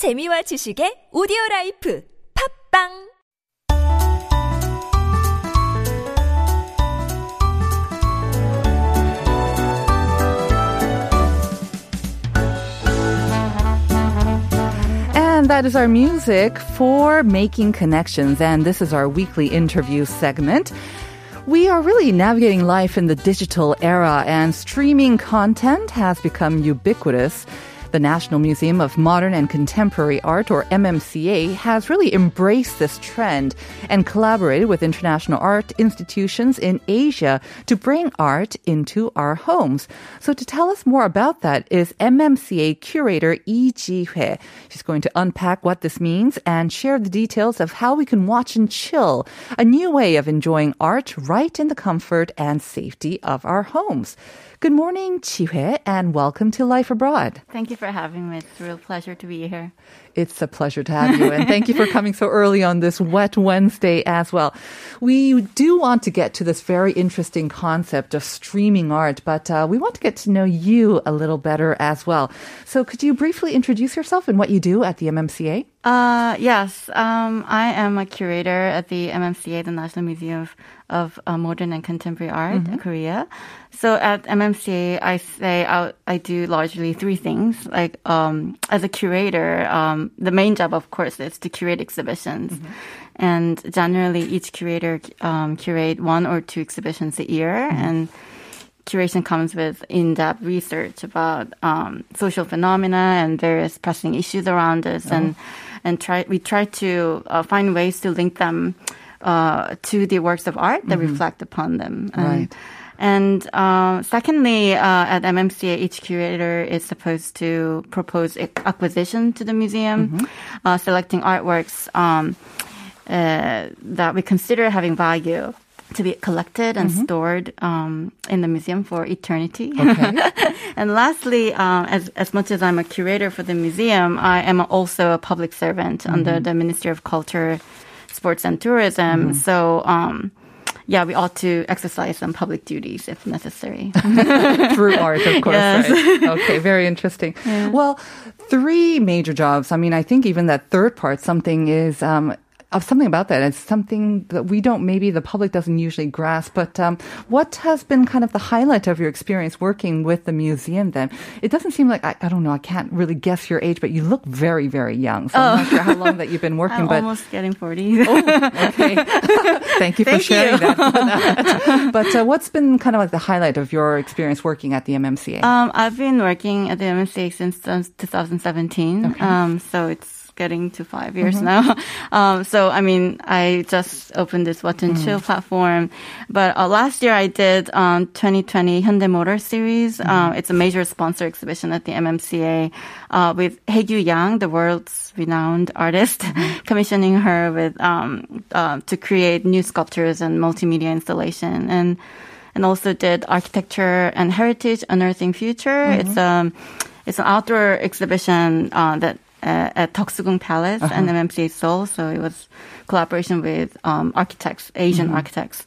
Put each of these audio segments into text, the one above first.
재미와 지식의 오디오 라이프 팝빵 And that is our music for Making Connections. And this is our weekly interview segment. We are really navigating life in the digital era, and streaming content has become ubiquitous. The National Museum of Modern and Contemporary Art, or MMCA, has really embraced this trend and collaborated with international art institutions in Asia to bring art into our homes. So to tell us more about that is MMCA curator Lee Ji-hue. She's going to unpack what this means and share the details of how we can watch and chill, a new way of enjoying art right in the comfort and safety of our homes. Good morning, Chi-hue, and welcome to Life Abroad. Thank you for having me. It's a real pleasure to be here. It's a pleasure to have you, and thank you for coming so early on this wet Wednesday as well. We do want to get to this very interesting concept of streaming art, but uh, we want to get to know you a little better as well. So, could you briefly introduce yourself and what you do at the MMCA? Uh, yes, um, I am a curator at the MMCA, the National Museum of, of uh, Modern and Contemporary Art, in Korea. So at MMCA, I say I, I do largely three things. Like um, as a curator, um, the main job, of course, is to curate exhibitions. And generally, each curator um, curate one or two exhibitions a year, and curation comes with in-depth research about um, social phenomena and various pressing issues around us, and and try we try to uh, find ways to link them uh, to the works of art that reflect upon them. And, Right. And uh, secondly, uh, at MMCA, each curator is supposed to propose ac- acquisition to the museum, uh, selecting artworks um, uh, that we consider having value to be collected and stored um, in the museum for eternity. Okay. and lastly, um, as as much as I'm a curator for the museum, I am also a public servant under the Ministry of Culture, Sports and Tourism. So. Um, yeah, we ought to exercise some public duties if necessary. Through art, of course. Yes. Right. Okay, very interesting. Well, three major jobs. I mean, I think even that third part, something is. Um, of something about that. It's something that we don't, maybe the public doesn't usually grasp. But um, what has been kind of the highlight of your experience working with the museum then? It doesn't seem like, I, I don't know, I can't really guess your age, but you look very, very young. So I'm not sure how long that you've been working, I'm but almost getting 40. okay. Thank you for Thank sharing you. that. but uh, what's been kind of like the highlight of your experience working at the MMCA? Um, I've been working at the MMCA since uh, 2017. Um, so it's getting to five years now. Um, so, I mean, I just opened this Watch and Chill platform. But uh, last year I did um, 2020 Hyundai Motor Series. Um, it's a major sponsor exhibition at the MMCA uh, with Haegue Yang, the world's renowned artist, commissioning her with um, uh, to create new sculptures and multimedia installation. And and also did architecture and heritage unearthing future. It's um it's an outdoor exhibition uh, that uh, at Deoksugung Palace and MMCA Seoul. So it was collaboration with um, architects, Asian architects.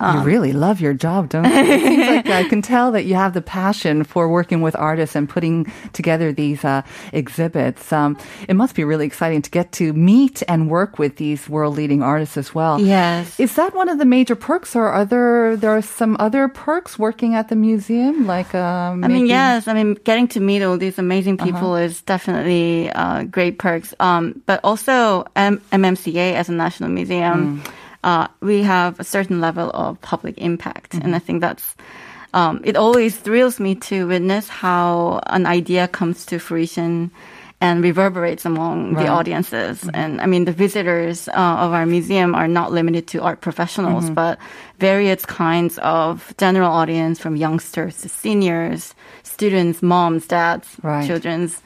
You really love your job, don't you? It seems like I can tell that you have the passion for working with artists and putting together these uh, exhibits. Um, it must be really exciting to get to meet and work with these world-leading artists as well. Yes. Is that one of the major perks, or are there there are some other perks working at the museum? Like, uh, I mean, yes. I mean, getting to meet all these amazing people is definitely uh, great perks. Um, but also, M- MMCA as a national museum, uh, we have a certain level of public impact, and I think that's. Um, it always thrills me to witness how an idea comes to fruition and reverberates among Right. the audiences. And I mean, the visitors uh, of our museum are not limited to art professionals, but various kinds of general audience from youngsters to seniors, students, moms, dads, Right. children's.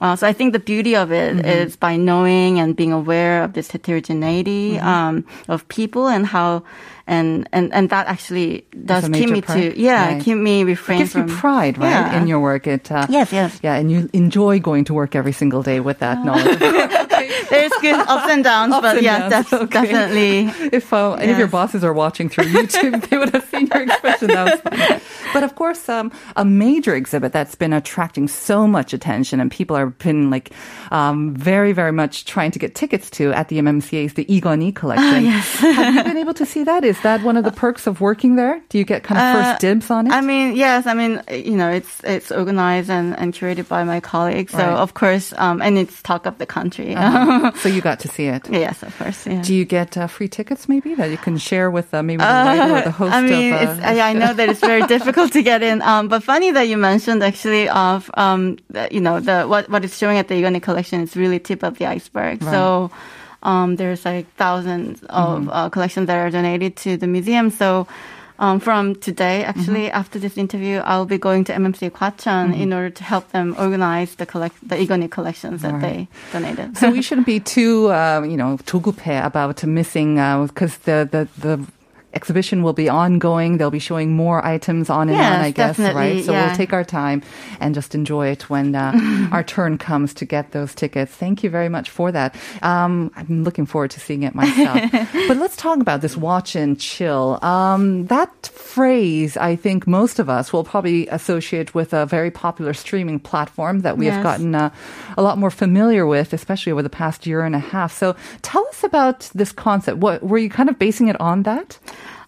Uh, so I think the beauty of it is by knowing and being aware of this heterogeneity um, of people and how, and and and that actually does keep me part. to yeah Right. keep me It refrain gives you from pride, right, Yeah. in your work. It uh, Yes, yes. yeah, and you enjoy going to work every single day with that knowledge. There's good ups and downs, Ups but and yeah, downs, okay. definitely If uh, any of your bosses are watching through YouTube, they would have seen your expression. That was fun. But of course, um, a major exhibit that's been attracting so much attention and people are been like um, very, very much trying to get tickets to at the MMCA is the Kun-hee collection. Ah, yes. Have you been able to see that? Is that one of the perks of working there? Do you get kind of first dibs on it? Uh, I mean, yes. I mean, you know, it's it's organized and, and curated by my colleagues. So Right. of course, um, and it's talk of the country. so you got to see it. yes, of course. Yeah. Do you get uh, free tickets maybe that you can share with uh, maybe the writer or the host I mean, of? Uh, I know that it's very difficult difficult to get in. Um, but funny that you mentioned actually of um, the, you know the what what is showing at the Lee Kun-hee collection is really tip of the iceberg. Right. So. Um, there's like thousands of mm-hmm. uh, collections that are donated to the museum. So um, from today, mm-hmm. actually, mm-hmm. after this interview, I'll be going to MMCA Gwacheon mm-hmm. in order to help them organize the collect the Lee Kun-hee collections that right. they donated. So we shouldn't be too, uh, you know, 조급해 about missing because uh, the, the the exhibition will be ongoing. They'll be showing more items on and on, I guess, right? So yeah. we'll take our time and just enjoy it when uh, our turn comes to get those tickets. Thank you very much for that. Um, I'm looking forward to seeing it myself. but let's talk about this watch and chill. Um, that phrase, I think most of us will probably associate with a very popular streaming platform that we have gotten uh, a lot more familiar with, especially over the past year and a half. So tell us about this concept. What were you kind of basing it on that?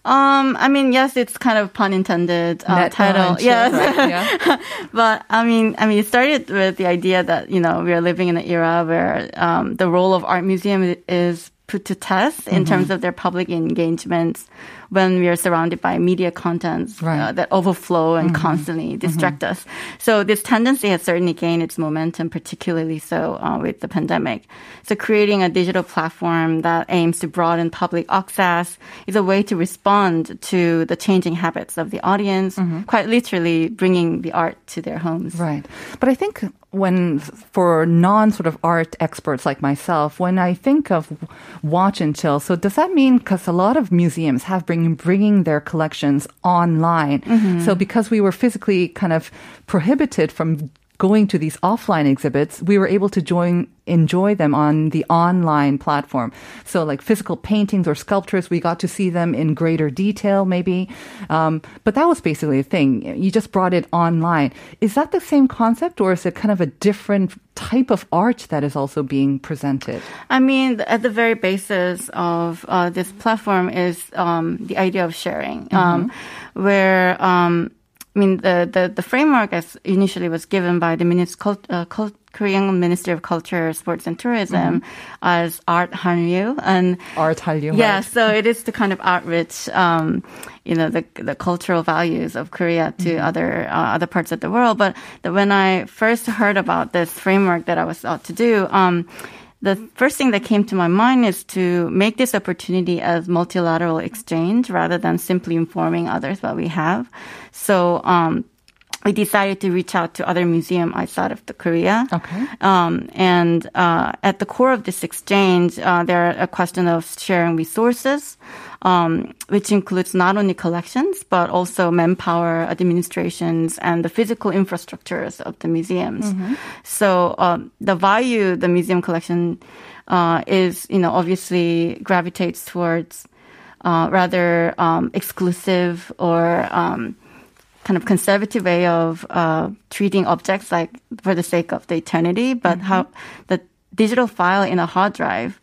Um, I mean, yes, it's kind of pun intended uh, title. chill, Yes. right? Yeah. but I mean, I mean, it started with the idea that you know we are living in an era where um, the role of art museum is put to test in Mm-hmm. terms of their public engagements when we are surrounded by media contents Right. Mm-hmm. uh, that overflow and constantly distract us. So this tendency has certainly gained its momentum, particularly so uh, with the pandemic. So creating a digital platform that aims to broaden public access is a way to respond to the changing habits of the audience, quite literally bringing the art to their homes. Right. But I think when, for non sort of art experts like myself, when I think of watch and chill, so does that mean, because a lot of museums have bring, bringing their collections online. Mm-hmm. So because we were physically kind of prohibited from going to these offline exhibits, we were able to join enjoy them on the online platform. So like physical paintings or sculptures, we got to see them in greater detail maybe. Um, but that was basically a thing. You just brought it online. Is that the same concept or is it kind of a different type of art that is also being presented? I mean, at the very basis of uh, this platform is um, the idea of sharing, um, where um, I mean the, the the framework as initially was given by the Minis- uh, Cult, Korean Ministry of Culture, Sports and Tourism as art hanryu and Art Hallyu, yeah, right? so it is to kind of outreach, um, you know, the the cultural values of Korea to Mm-hmm. other uh, other parts of the world. But the, when I first heard about this framework that I was out to do, um, the first thing that came to my mind is to make this opportunity as multilateral exchange rather than simply informing others what we have. So. Um, we decided to reach out to other museums outside of the Korea. Okay. Um, and uh, at the core of this exchange, uh, there are a question of sharing resources, um, which includes not only collections but also manpower, administrations, and the physical infrastructures of the museums. So um, the value the museum collection uh, is, you know, obviously gravitates towards uh, rather um, exclusive or um, kind of conservative way of uh, treating objects like for the sake of the eternity, but how the digital file in a hard drive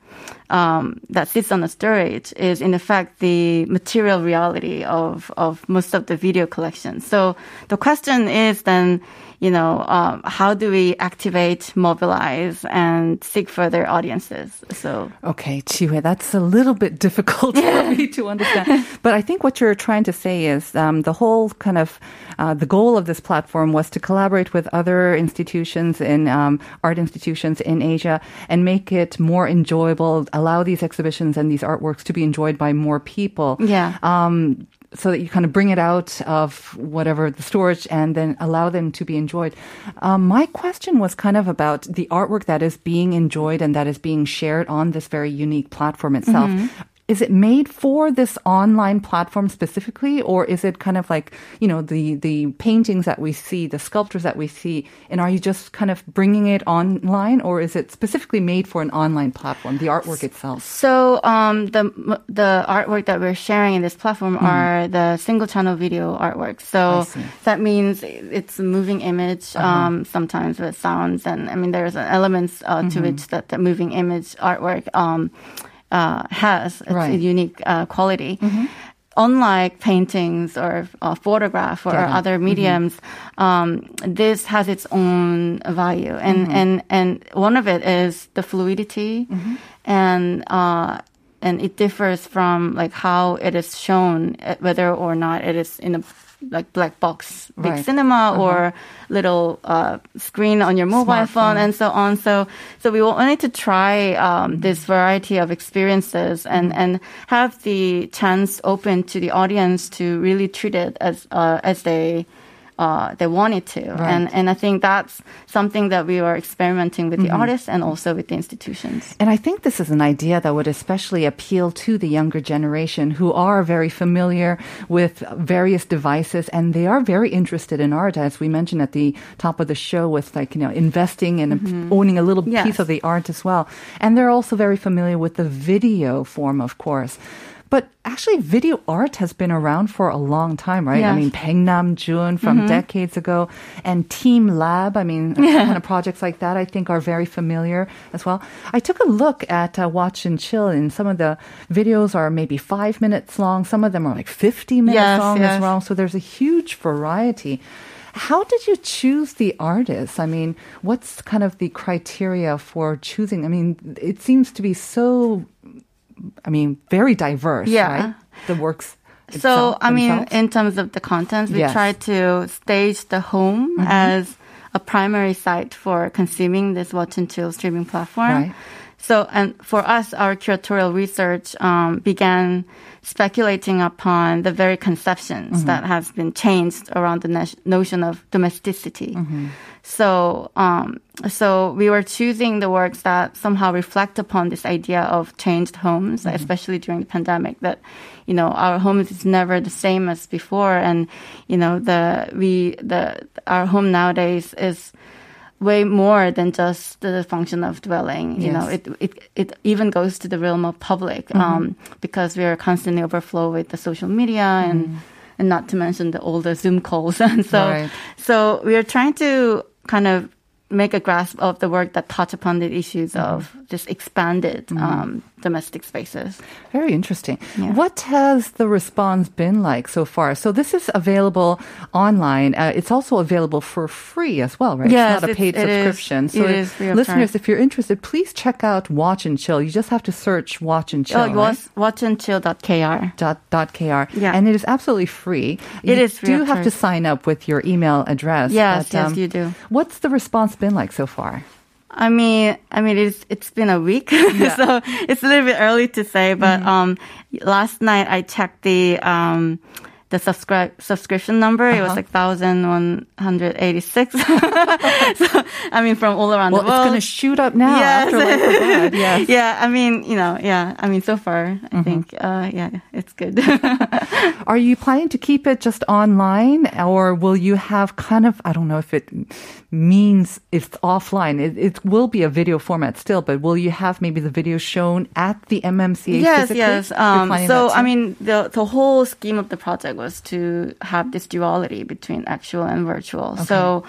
um, that sits on a storage is in effect the material reality of of most of the video collection. So the question is then, you know, um, how do we activate, mobilize, and seek further audiences? So Okay, Chiwe, that's a little bit difficult for me to understand. But I think what you're trying to say is um, the whole kind of uh, the goal of this platform was to collaborate with other institutions in um, art institutions in Asia and make it more enjoyable, allow these exhibitions and these artworks to be enjoyed by more people. Yeah. Um, so that you kind of bring it out of whatever the storage and then allow them to be enjoyed. Um, my question was kind of about the artwork that is being enjoyed and that is being shared on this very unique platform itself. Is it made for this online platform specifically, or is it kind of like you know the the paintings that we see, the sculptures that we see, and are you just kind of bringing it online, or is it specifically made for an online platform, the artwork itself? So um, the the artwork that we're sharing in this platform mm. are the single channel video artwork. So that means it's a moving image, uh-huh. um, sometimes with sounds, and I mean there's elements uh, mm-hmm. to which that the moving image artwork. Um, uh, has right. a unique uh, quality. Mm-hmm. Unlike paintings or uh, photograph or yeah. other mm-hmm. mediums, mm-hmm. um, this has its own value, and mm-hmm. and and one of it is the fluidity, mm-hmm. and uh, and it differs from like how it is shown, uh, whether or not it is in a like black box big right. cinema uh-huh. or little uh, screen on your mobile Smartphone. phone and so on. So so we wanted to try um, mm-hmm. this variety of experiences and mm-hmm. and have the chance open to the audience to really treat it as uh, as they uh, they wanted to. Right. And, and I think that's something that we are experimenting with mm-hmm. the artists and also with the institutions. And I think this is an idea that would especially appeal to the younger generation who are very familiar with various devices and they are very interested in art, as we mentioned at the top of the show with like, you know, investing and mm-hmm. owning a little yes. piece of the art as well. And they're also very familiar with the video form, of course. But actually, video art has been around for a long time, right? Yes. I mean, Paik Nam June from mm-hmm. decades ago and Team Lab. I mean, yeah. kind of projects like that I think are very familiar as well. I took a look at uh, Watch and Chill, and some of the videos are maybe five minutes long. Some of them are like 50 minutes yes, long yes. as well. So there's a huge variety. How did you choose the artists? I mean, what's kind of the criteria for choosing? I mean, it seems to be so I mean, very diverse, yeah. right? The works. So, I mean, in terms of the contents, we yes. try to stage the home mm-hmm. as a primary site for consuming this Watch and Chill streaming platform. Right. So, and for us, our curatorial research um, began speculating upon the very conceptions mm-hmm. that has been changed around the notion of domesticity. Mm-hmm. So, um, so we were choosing the works that somehow reflect upon this idea of changed homes, mm-hmm. especially during the pandemic. That you know our homes is never the same as before, and you know the we the our home nowadays is way more than just the function of dwelling. You yes. know, it, it it even goes to the realm of public mm-hmm. um, because we are constantly overflow with the social media and mm. and not to mention the older Zoom calls. and so right. so we are trying to kind of make a grasp of the work that touch upon the issues mm-hmm. of just expanded mm-hmm. um, domestic spaces. Very interesting. Yeah. What has the response been like so far? So this is available online. Uh, it's also available for free as well, right? Yes, it's not a paid subscription. Is, so if, listeners, if you're interested, please check out Watch and Chill. You just have to search Watch and Chill. Oh, right? watchandchill.kr. Dot, dot .kr. Yeah. And it is absolutely free. It you is free. You do have charge. to sign up with your email address. Yes, but, um, yes, you do. What's the response been like so far? I mean, I mean, it's it's been a week, yeah. so it's a little bit early to say. But mm-hmm. um, last night I checked the um, the subscribe subscription number. Uh-huh. It was uh-huh. like thousand one hundred eighty six. so I mean, from all around well, the world. it's going to shoot up now yes. after Yes. yeah, I mean, you know, yeah. I mean, so far, I mm-hmm. think, uh, yeah, it's good. Are you planning to keep it just online, or will you have kind of? I don't know if it means it's offline. It, it will be a video format still, but will you have maybe the video shown at the MMCA? Yes, physically? yes. Um, so I mean, the the whole scheme of the project was to have this duality between actual and virtual. Okay. So.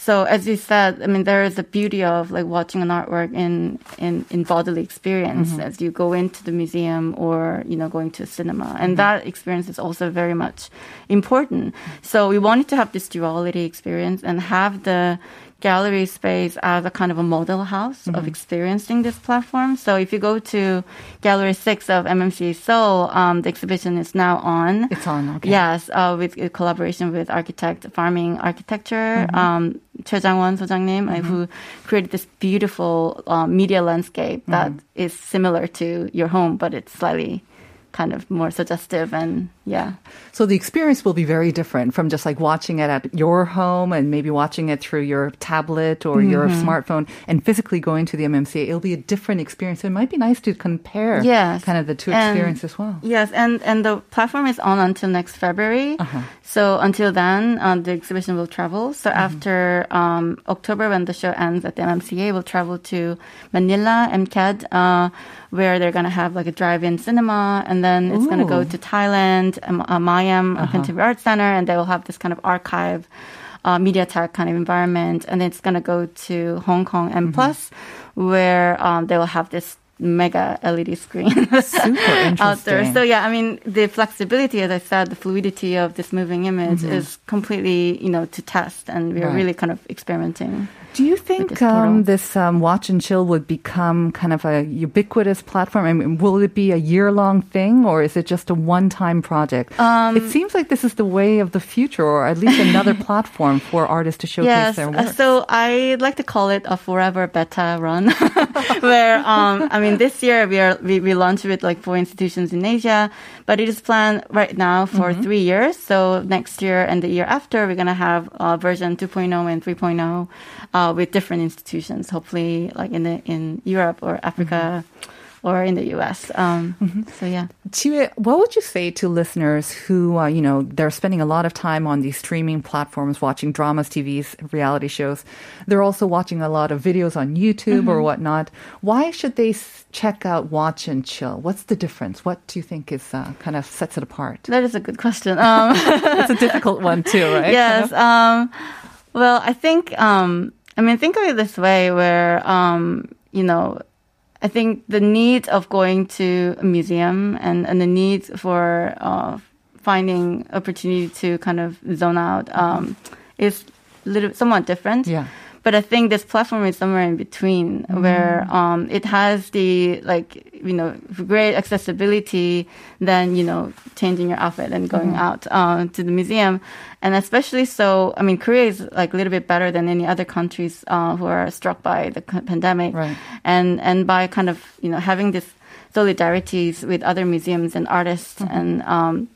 So as you said, I mean, there is a beauty of like watching an artwork in in, in bodily experience mm-hmm. as you go into the museum or you know going to a cinema, and mm-hmm. that experience is also very much important. So we wanted to have this duality experience and have the gallery space as a kind of a model house mm-hmm. of experiencing this platform. So if you go to Gallery 6 of MMCA Seoul, um, the exhibition is now on. It's on, okay. Yes, uh, with collaboration with architect, farming architecture, mm-hmm. um, Choi Jang-won 소장님, mm-hmm. who created this beautiful uh, media landscape that mm-hmm. is similar to your home, but it's slightly kind of more suggestive and yeah. So the experience will be very different from just like watching it at your home and maybe watching it through your tablet or mm-hmm. your smartphone and physically going to the MMCA. It'll be a different experience. So it might be nice to compare yes. kind of the two experiences as well. Yes, and and the platform is on until next February. Uh-huh. So until then, uh, the exhibition will travel. So mm-hmm. after um, October, when the show ends at the MMCA, we'll travel to Manila, MCAD. Uh, where they're going to have like a drive-in cinema, and then it's going to go to Thailand, um, uh, MAIIAM uh-huh. Contemporary Art Center, and they will have this kind of archive. Uh, mediatheque kind of environment, and it's going to go to Hong Kong M mm-hmm. Plus, where um, they will have this mega LED screen out there. So yeah, I mean the flexibility, as I said, the fluidity of this moving image mm-hmm. is completely you know to test, and we're right. really kind of experimenting. Do you think this, um, this um, watch and chill would become kind of a ubiquitous platform? I mean, will it be a year long thing or is it just a one time project? Um, it seems like this is the way of the future, or at least another platform for artists to showcase yes, their work. So I'd like to call it a forever beta run, where um, I mean, this year we are we, we launched with like four institutions in Asia, but it is planned right now for mm-hmm. three years. So next year and the year after, we're gonna have uh, version 2.0 and 3.0 uh, with different institutions, hopefully like in the in Europe or Africa. Mm-hmm or in the U.S. Um, mm-hmm. So yeah. Chie, what would you say to listeners who, uh, you know, they're spending a lot of time on these streaming platforms, watching dramas, TVs, reality shows. They're also watching a lot of videos on YouTube mm-hmm. or whatnot. Why should they check out Watch and Chill? What's the difference? What do you think is uh, kind of sets it apart? That is a good question. Um, it's a difficult one too, right? Yes. Kind of? um, well, I think. Um, I mean, think of it this way where, um, you know, I think the need of going to a museum and, and the need for uh, finding opportunity to kind of zone out um, is little somewhat different. Yeah. But I think this platform is somewhere in between, mm. where um, it has the like you know great accessibility than you know changing your outfit and going mm. out uh, to the museum, and especially so. I mean, Korea is like a little bit better than any other countries uh, who are struck by the pandemic, right. and and by kind of you know having this solidarities with other museums and artists mm-hmm. and um,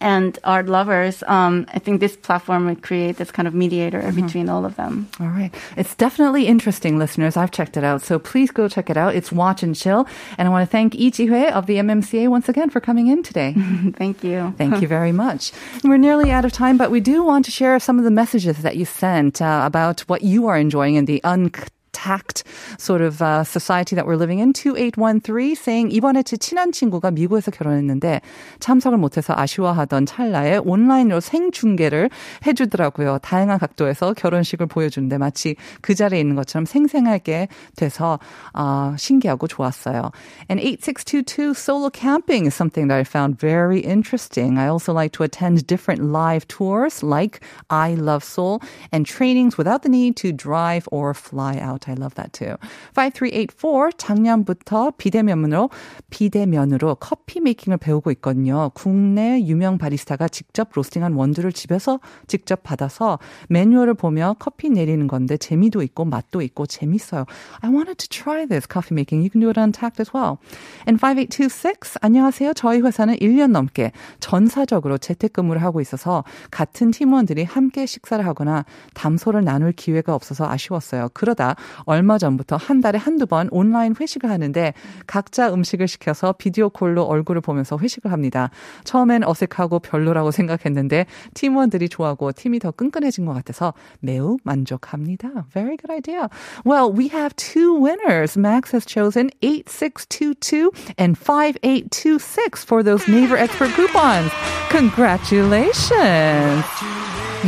and art lovers, um, I think this platform would create this kind of mediator mm-hmm. between all of them. All right. It's definitely interesting, listeners. I've checked it out. So please go check it out. It's Watch and Chill. And I want to thank Lee Ji-hui of the MMCA once again for coming in today. thank you. Thank you very much. We're nearly out of time, but we do want to share some of the messages that you sent uh, about what you are enjoying in the un tact sort of uh, society that we're living in. 2813 saying 이번에 제 친한 친구가 미국에서 결혼했는데 참석을 못해서 아쉬워하던 찰나에 온라인으로 생중계를 해주더라고요. 다양한 각도에서 결혼식을 보여주는데 마치 그 자리에 있는 것처럼 생생하게 돼서 어, 신기하고 좋았어요. And 8622 solo camping is something that I found very interesting. I also like to attend different live tours like I Love Seoul and trainings without the need to drive or fly out. I love that too. 5384 작년부터 비대면으로 비대면으로 커피 메이킹을 배우고 있거든요. 국내 유명 바리스타가 직접 로스팅한 원두를 집에서 직접 받아서 매뉴얼을 보며 커피 내리는 건데 재미도 있고 맛도 있고 재밌어요. I wanted to try this coffee making. You can do it on tact as well. And 5826 안녕하세요. 저희 회사는 1년 넘게 전사적으로 재택근무를 하고 있어서 같은 팀원들이 함께 식사를 하거나 담소를 나눌 기회가 없어서 아쉬웠어요. 그러다 얼마 전부터 한 달에 한두 번 온라인 회식을 하는데 각자 음식을 시켜서 비디오 콜로 얼굴을 보면서 회식을 합니다. 처음엔 어색하고 별로라고 생각했는데 팀원들이 좋아하고 팀이 더 끈끈해진 것 같아서 매우 만족합니다. Very good idea. Well, we have two winners. Max has chosen 8622 and 5826 for those Neighbor Expert coupons. Congratulations.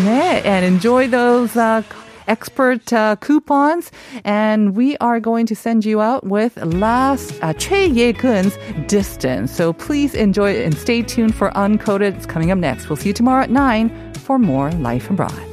네, and enjoy those uh, expert uh, coupons. And we are going to send you out with last uh, Choi Ye-gun's Distance. So please enjoy it and stay tuned for Uncoded. It's coming up next. We'll see you tomorrow at 9 for more Life Abroad.